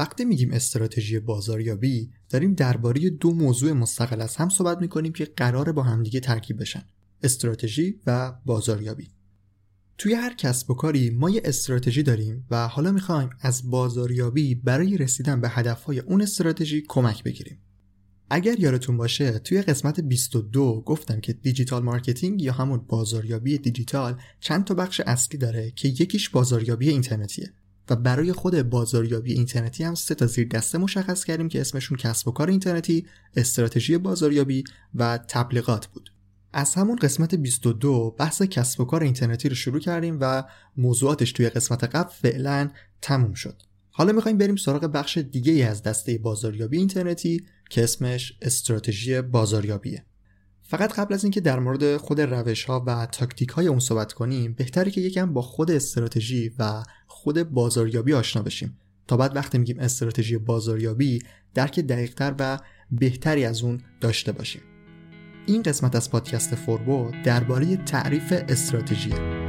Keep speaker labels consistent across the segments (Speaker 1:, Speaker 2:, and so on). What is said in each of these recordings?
Speaker 1: وقتی میگیم استراتژی بازاریابی داریم درباره دو موضوع مستقل از هم صحبت می‌کنیم که قرار با همدیگه ترکیب بشن استراتژی و بازاریابی. توی هر کسب و کاری ما یه استراتژی داریم و حالا می‌خوایم از بازاریابی برای رسیدن به هدفهای اون استراتژی کمک بگیریم. اگر یادتون باشه توی قسمت 22 گفتم که digital marketing یا همون بازاریابی دیجیتال چند تا بخش اصلی داره که یکیش بازاریابی اینترنتیه. و برای خود بازاریابی اینترنتی هم سه تا زیر دسته مشخص کردیم که اسمشون کسب و کار اینترنتی، استراتژی بازاریابی و تبلیغات بود. از همون قسمت 22 بحث کسب و کار اینترنتی رو شروع کردیم و موضوعاتش توی قسمت قبل فعلا تموم شد. حالا می‌خوایم بریم سراغ بخش دیگه از دسته بازاریابی اینترنتی که اسمش استراتژی بازاریابیه. فقط قبل از اینکه در مورد خود روش ها و تاکتیک های اون صحبت کنیم بهتره که یکم با خود استراتژی و خود بازاریابی آشنا بشیم. تا بعد وقتی میگیم استراتژی بازاریابی درک دقیقتر و بهتری از اون داشته باشیم. این قسمت از پادکست فوربو درباره تعریف استراتژیه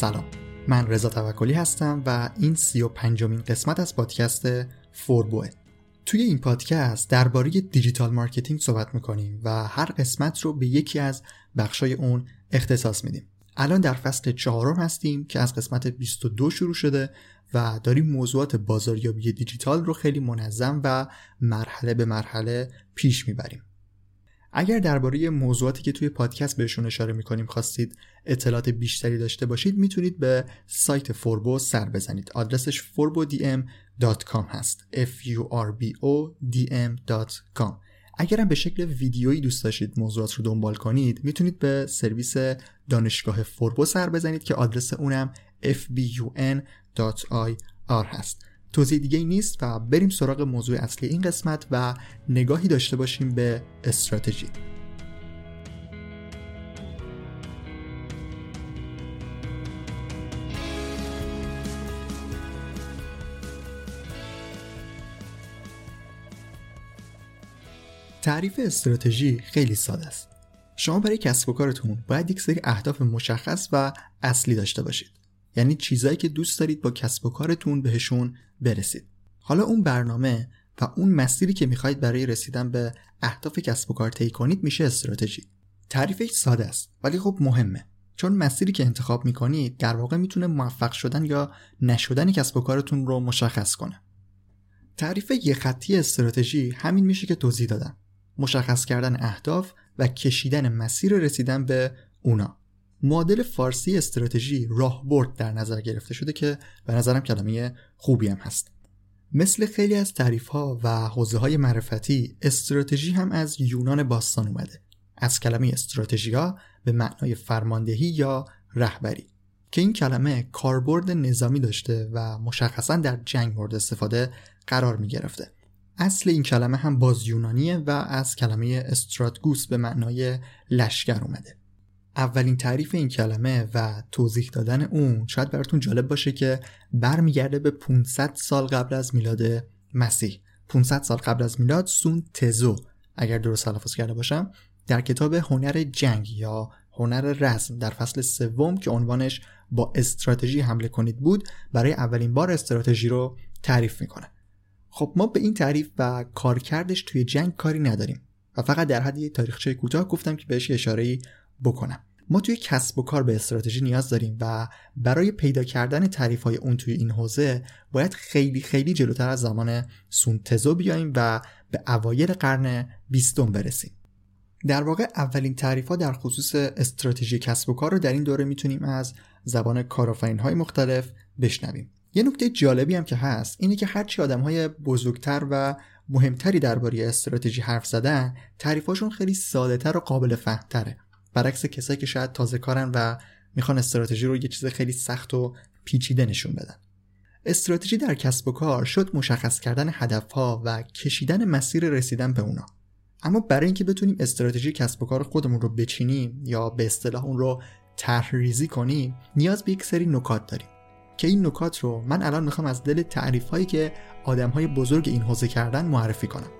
Speaker 1: سلام. من رضا توکلی هستم و این سی و پنجمین قسمت از پادکست فوربوه توی این پادکست درباره digital marketing صحبت می‌کنیم و هر قسمت رو به یکی از بخشای اون اختصاص میدیم. الان در فصل چهارم هستیم که از قسمت 22 شروع شده و داریم موضوعات بازاریابی دیجیتال رو خیلی منظم و مرحله به مرحله پیش می‌بریم. اگر درباره موضوعاتی که توی پادکست بهشون اشاره می‌کنیم خواستید اطلاعات بیشتری داشته باشید می‌تونید به سایت فوربو سر بزنید. آدرسش forbodm.com هست. F u r b o d m.com اگرم به شکل ویدیویی دوست داشتید موضوعات رو دنبال کنید می‌تونید به سرویس دانشگاه فوربو سر بزنید که آدرس اونم fbun.ir هست. توضیح دیگه ای نیست و بریم سراغ موضوع اصلی این قسمت و نگاهی داشته باشیم به استراتژی. تعریف استراتژی خیلی ساده است. شما برای کسب و کارتون باید یک سری اهداف مشخص و اصلی داشته باشید. یعنی چیزایی که دوست دارید با کسب و کارتون بهشون برسید. حالا اون برنامه و اون مسیری که می‌خواهید برای رسیدن به اهداف کسب و کار طی کنید میشه استراتژی. تعریفش ساده است ولی خب مهمه. چون مسیری که انتخاب می‌کنید در واقع می‌تونه موفق شدن یا نشدن کسب و کارتون رو مشخص کنه. تعریف یه خطی استراتژی همین میشه که توضیح دادم. مشخص کردن اهداف و کشیدن مسیر رسیدن به اونا. معادل فارسی استراتژی راهبرد در نظر گرفته شده که به نظرم کلمه خوبی هم هست مثل خیلی از تعریف ها و حوزه های معرفتی استراتژی هم از یونان باستان اومده از کلمه استراتژیا به معنای فرماندهی یا رهبری که این کلمه کاربرد نظامی داشته و مشخصا در جنگ مورد استفاده قرار می گرفته. اصل این کلمه هم باز یونانیه و از کلمه استراتگوس به معنای لشکر اومده. اولین تعریف این کلمه و توضیح دادن اون شاید براتون جالب باشه که برمیگرده به 500 سال قبل از میلاد مسیح. 500 سال قبل از میلاد سون تزو اگر درست تلفظ کرده باشم در کتاب هنر جنگ یا هنر رزم در فصل سوم که عنوانش با استراتژی حمله کنید بود برای اولین بار استراتژی رو تعریف می‌کنه. خب ما به این تعریف و کارکردش توی جنگ کاری نداریم و فقط در حد یه تاریخچه کوتاه گفتم که بهش اشاره بکنم. ما توی کسب و کار به استراتژی نیاز داریم و برای پیدا کردن تعریف های اون توی این حوزه باید خیلی خیلی جلوتر از زمان سونتزو بیایم و به اوایل قرن بیستم برسیم. در واقع اولین تعریف ها در خصوص استراتژی کسب و کار رو در این دوره می‌تونیم از زبان کارآفرین های مختلف بشنویم. یه نکته جالبی هم که هست اینه که هرچی آدم های بزرگتر و مهمتری درباره استراتژی حرف زدن تعریفاشون خیلی ساده تر و قابل فهمتره. برعکس کسایی که شاید تازه کارن و می‌خوان استراتژی رو یه چیز خیلی سخت و پیچیده نشون بدن. استراتژی در کسب و کار شد مشخص کردن هدفها و کشیدن مسیر رسیدن به اونا. اما برای اینکه بتونیم استراتژی کسب و کار خودمون رو بچینیم یا به اصطلاح اون رو طرحریزی کنیم نیاز به یک سری نکات داریم. که این نکات رو من الان می‌خوام از دل تعریف هایی که آدم های بزرگ این حوزه کردن معرفی کنم.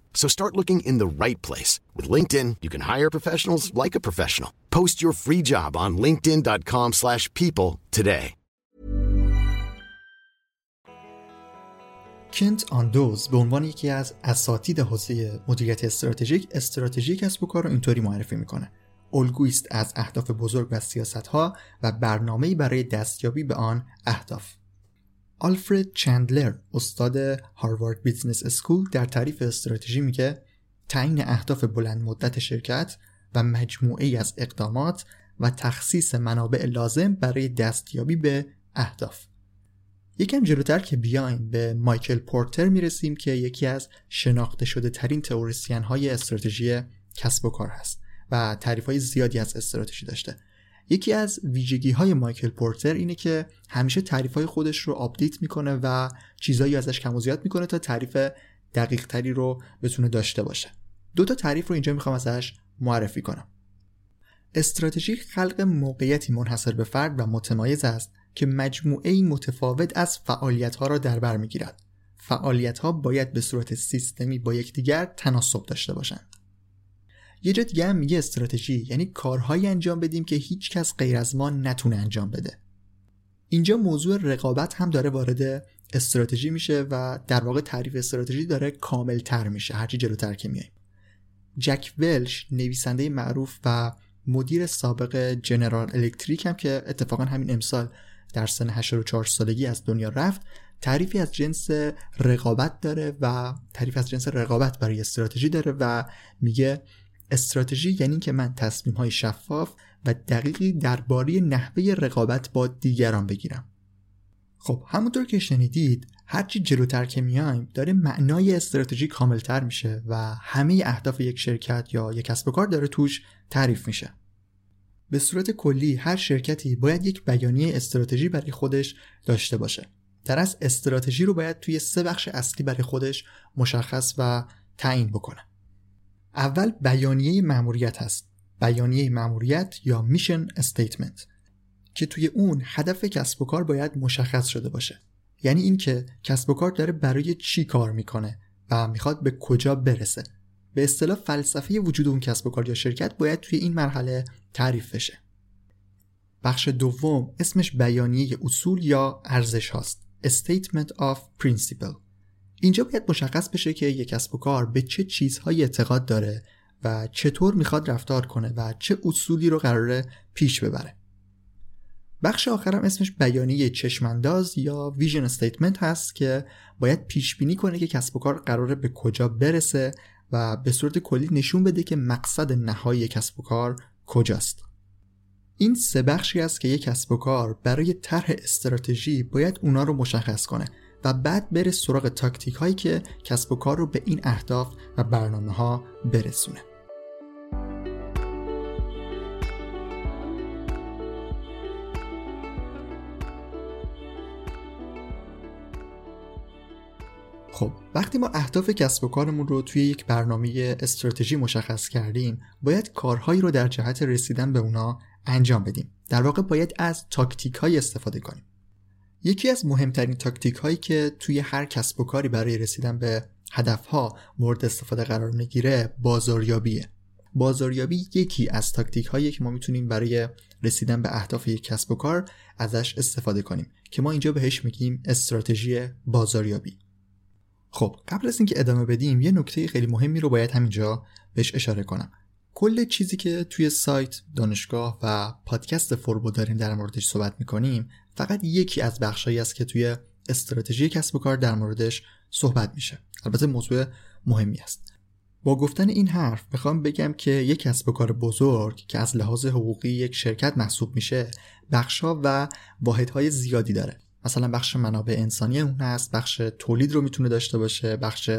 Speaker 2: So start looking in the right place. With LinkedIn, you can hire professionals like a professional. Post your free job on linkedin.com slash people today.
Speaker 1: کنت آندوز به عنوان یکی از اساتید حوزه مدیریت استراتژیک استراتژی کسب و کار رو اینطوری معرفی می‌کنه الگویی از اهداف بزرگ و سیاست ها و برنامه‌ای برای دستیابی به آن اهداف آلفرد چندلر استاد Harvard Business School در تعریف استراتژی میگه تعیین اهداف بلند مدت شرکت و مجموعه از اقدامات و تخصیص منابع لازم برای دستیابی به اهداف. یکم جلوتر که بیایم به مایکل پورتر می‌رسیم که یکی از شناخته شده ترین تئوریسین های استراتژی کسب و کار هست و تعریف های زیادی از استراتژی داشته. یکی از ویژگی های مایکل پورتر اینه که همیشه تعریف های خودش رو update می‌کنه و چیزایی ازش کم و زیاد می‌کنه تا تعریف دقیق تری رو بتونه داشته باشه. دو تا تعریف رو اینجا می‌خوام ازش معرفی کنم. استراتژی خلق موقعیتی منحصر به فرد و متمایز است که مجموعه متفاوت از فعالیت ها را در بر می‌گیرد. فعالیت ها باید به صورت سیستمی با یکدیگر تناسب داشته باشند. یه جا دیگه میگه استراتژی یعنی کارهایی انجام بدیم که هیچ کس غیر از ما نتونه انجام بده. اینجا موضوع رقابت هم داره وارد استراتژی میشه و در واقع تعریف استراتژی داره کامل تر میشه. هرچی جلوتر که میایم. جک ولش نویسنده معروف و مدیر سابق جنرال الکتریک هم که اتفاقا همین امسال در سن 84 سالگی از دنیا رفت تعریفی از جنس رقابت داره و تعریف از جنس رقابت برای استراتژی داره و میگه استراتژی یعنی که من تصمیم های شفاف و دقیقی درباره نحوه رقابت با دیگران بگیرم. خب همونطور که شنیدید هرچی جلوتر که میایم داره معنای استراتژی کاملتر میشه و همه اهداف یک شرکت یا یک کسب و کار داره توش تعریف میشه. به صورت کلی هر شرکتی باید یک بیانیه استراتژی برای خودش داشته باشه. در از استراتژی رو باید توی سه بخش اصلی برای خودش مشخص و تعیین بکنه. اول بیانیه مأموریت هست. بیانیه مأموریت یا میشن استیتمنت که توی اون هدف کسب و کار باید مشخص شده باشه. یعنی اینکه کسب و کار داره برای چی کار می‌کنه و می‌خواد به کجا برسه. به اصطلاح فلسفه وجود اون کسب و کار یا شرکت باید توی این مرحله تعریف بشه. بخش دوم اسمش بیانیه اصول یا ارزش هاست. Statement of Principle. اینجا باید مشخص بشه که یک کسب و کار به چه چیزهایی اعتقاد داره و چطور می‌خواد رفتار کنه و چه اصولی رو قراره پیش ببره. بخش آخرم اسمش بیانیه چشمانداز یا ویژن استیتمنت هست که باید پیش بینی کنه که کسب و کار قراره به کجا برسه و به صورت کلی نشون بده که مقصد نهایی کسب و کار کجاست. این سه بخشی است که یک کسب و کار برای طرح استراتژی باید اونا رو مشخص کنه. و بعد بره سراغ تاکتیک هایی که کسب و کار رو به این اهداف و برنامه ها برسونه. خب وقتی ما اهداف کسب و کارمون رو توی یک برنامه استراتژی مشخص کردیم باید کارهایی رو در جهت رسیدن به اونا انجام بدیم. در واقع باید از تاکتیک های استفاده کنیم. یکی از مهمترین تاکتیک هایی که توی هر کسب و کاری برای رسیدن به هدف ها مورد استفاده قرار می‌گیره بازاریابیه. بازاریابی یکی از تاکتیک هایی که ما می‌تونیم برای رسیدن به اهداف یک کسب و کار ازش استفاده کنیم که ما اینجا بهش میگیم استراتژی بازاریابی. خب قبل از اینکه ادامه بدیم یه نکته خیلی مهمی رو باید همینجا بهش اشاره کنم. کل چیزی که توی سایت دانشگاه و پادکست فوربو داریم در موردش صحبت می‌کنیم فقط یکی از بخشهایی است که توی استراتژی کسب و کار در موردش صحبت میشه. البته موضوع مهمی است. با گفتن این حرف می‌خوام بگم که یک کسب و کار بزرگ که از لحاظ حقوقی یک شرکت محسوب میشه بخشها و واحدهای زیادی داره. مثلا بخش منابع انسانی اون هست بخش تولید رو می‌تونه داشته باشه بخش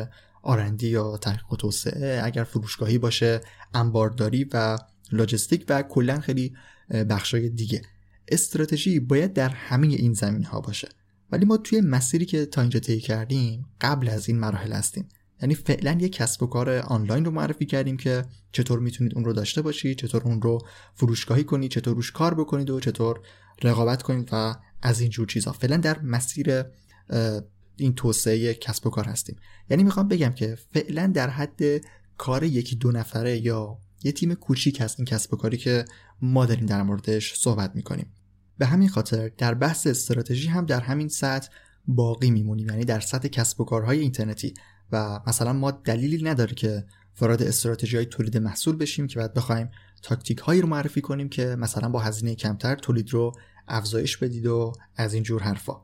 Speaker 1: آرندی یا تحقیق و توسعه اگر فروشگاهی باشه انبارداری و لاجستیک و کلا خیلی بخشای دیگه. استراتژی باید در همه این زمین ها باشه. ولی ما توی مسیری که تا اینجا طی کردیم قبل از این مراحل هستیم. یعنی فعلا یه کسب و کار آنلاین رو معرفی کردیم که چطور می‌تونید اون رو داشته باشید چطور اون رو فروشگاهی کنید چطور روش کار بکنید و چطور رقابت کنید و از این جور چیزها فعلا در مسیر این توسعه کسب و کار هستیم. یعنی می‌خوام بگم که فعلا در حد کار یکی دو نفره یا یه تیم کوچیک هست این کسب و کاری که ما داریم در موردش صحبت می‌کنیم. به همین خاطر در بحث استراتژی هم در همین سطح باقی میمونیم. یعنی در سطح کسب و کارهای اینترنتی. و مثلا ما دلیلی نداره که وارد استراتژی های تولید محصول بشیم که بعد بخوایم تاکتیک هایی رو معرفی کنیم که مثلا با هزینه کمتر تولید رو افزایش بدید و از این جور حرفا.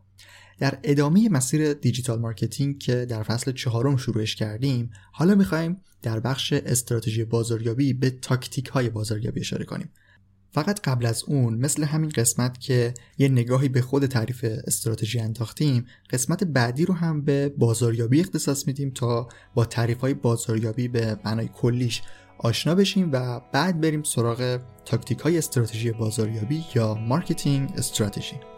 Speaker 1: در ادامه مسیر digital marketing که در فصل چهارم شروعش کردیم حالا می‌خوایم در بخش استراتژی بازاریابی به تاکتیک های بازاریابی اشاره کنیم. فقط قبل از اون مثل همین قسمت که یه نگاهی به خود تعریف استراتژی انداختیم قسمت بعدی رو هم به بازاریابی اختصاص میدیم تا با تعریف های بازاریابی به معنای کلیش آشنا بشیم و بعد بریم سراغ تاکتیک های استراتژی بازاریابی یا marketing strategy.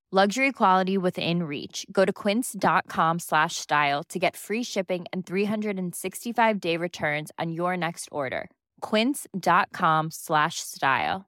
Speaker 3: Luxury quality within reach. Go to quince.com slash style to get free shipping and 365 day returns on your next order. quince.com slash style.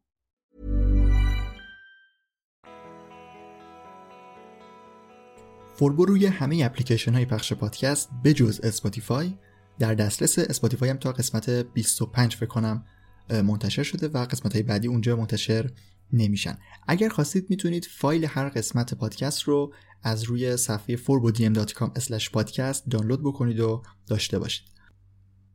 Speaker 1: فوربو روی همه اپلیکیشن های پخش پادکست بجز اسپاتیفای در دسترس اسپاتیفای هم تا قسمت 25 فکر کنم منتشر شده و قسمت های بعدی اونجا منتشر نمیشن. اگر خواستید می‌تونید فایل هر قسمت پادکست رو از روی صفحه forbodm.com پادکست دانلود بکنید و داشته باشید.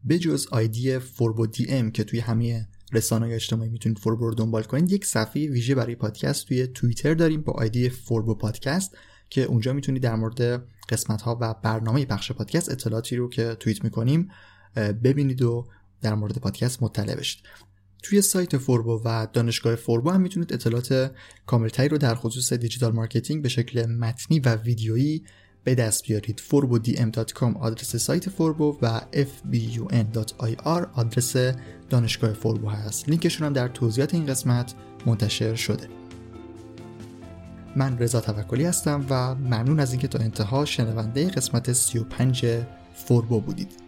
Speaker 1: بجز آیدی forbodm که توی همه رسانه اجتماعی می‌تونید فوربو رو دنبال کنید یک صفحه ویژه برای پادکست توی توییتر داریم با آیدی فوربو پادکست که اونجا می‌تونید در مورد قسمت ها و برنامه پخش پادکست اطلاعاتی رو که توییت می‌کنیم ببینید و در مورد پادکست مطلع بشید. توی سایت فوربو و دانشگاه فوربو هم می‌تونید اطلاعات کاملتری رو در خصوص digital marketing به شکل متنی و ویدیویی به دست بیارید. forbodm.com آدرس سایت فوربو و fbun.ir آدرس دانشگاه فوربو هست. لینکشون هم در توضیحات این قسمت منتشر شده. من رضا توکلی هستم و ممنون از اینکه تا انتها شنونده قسمت 35 فوربو بودید.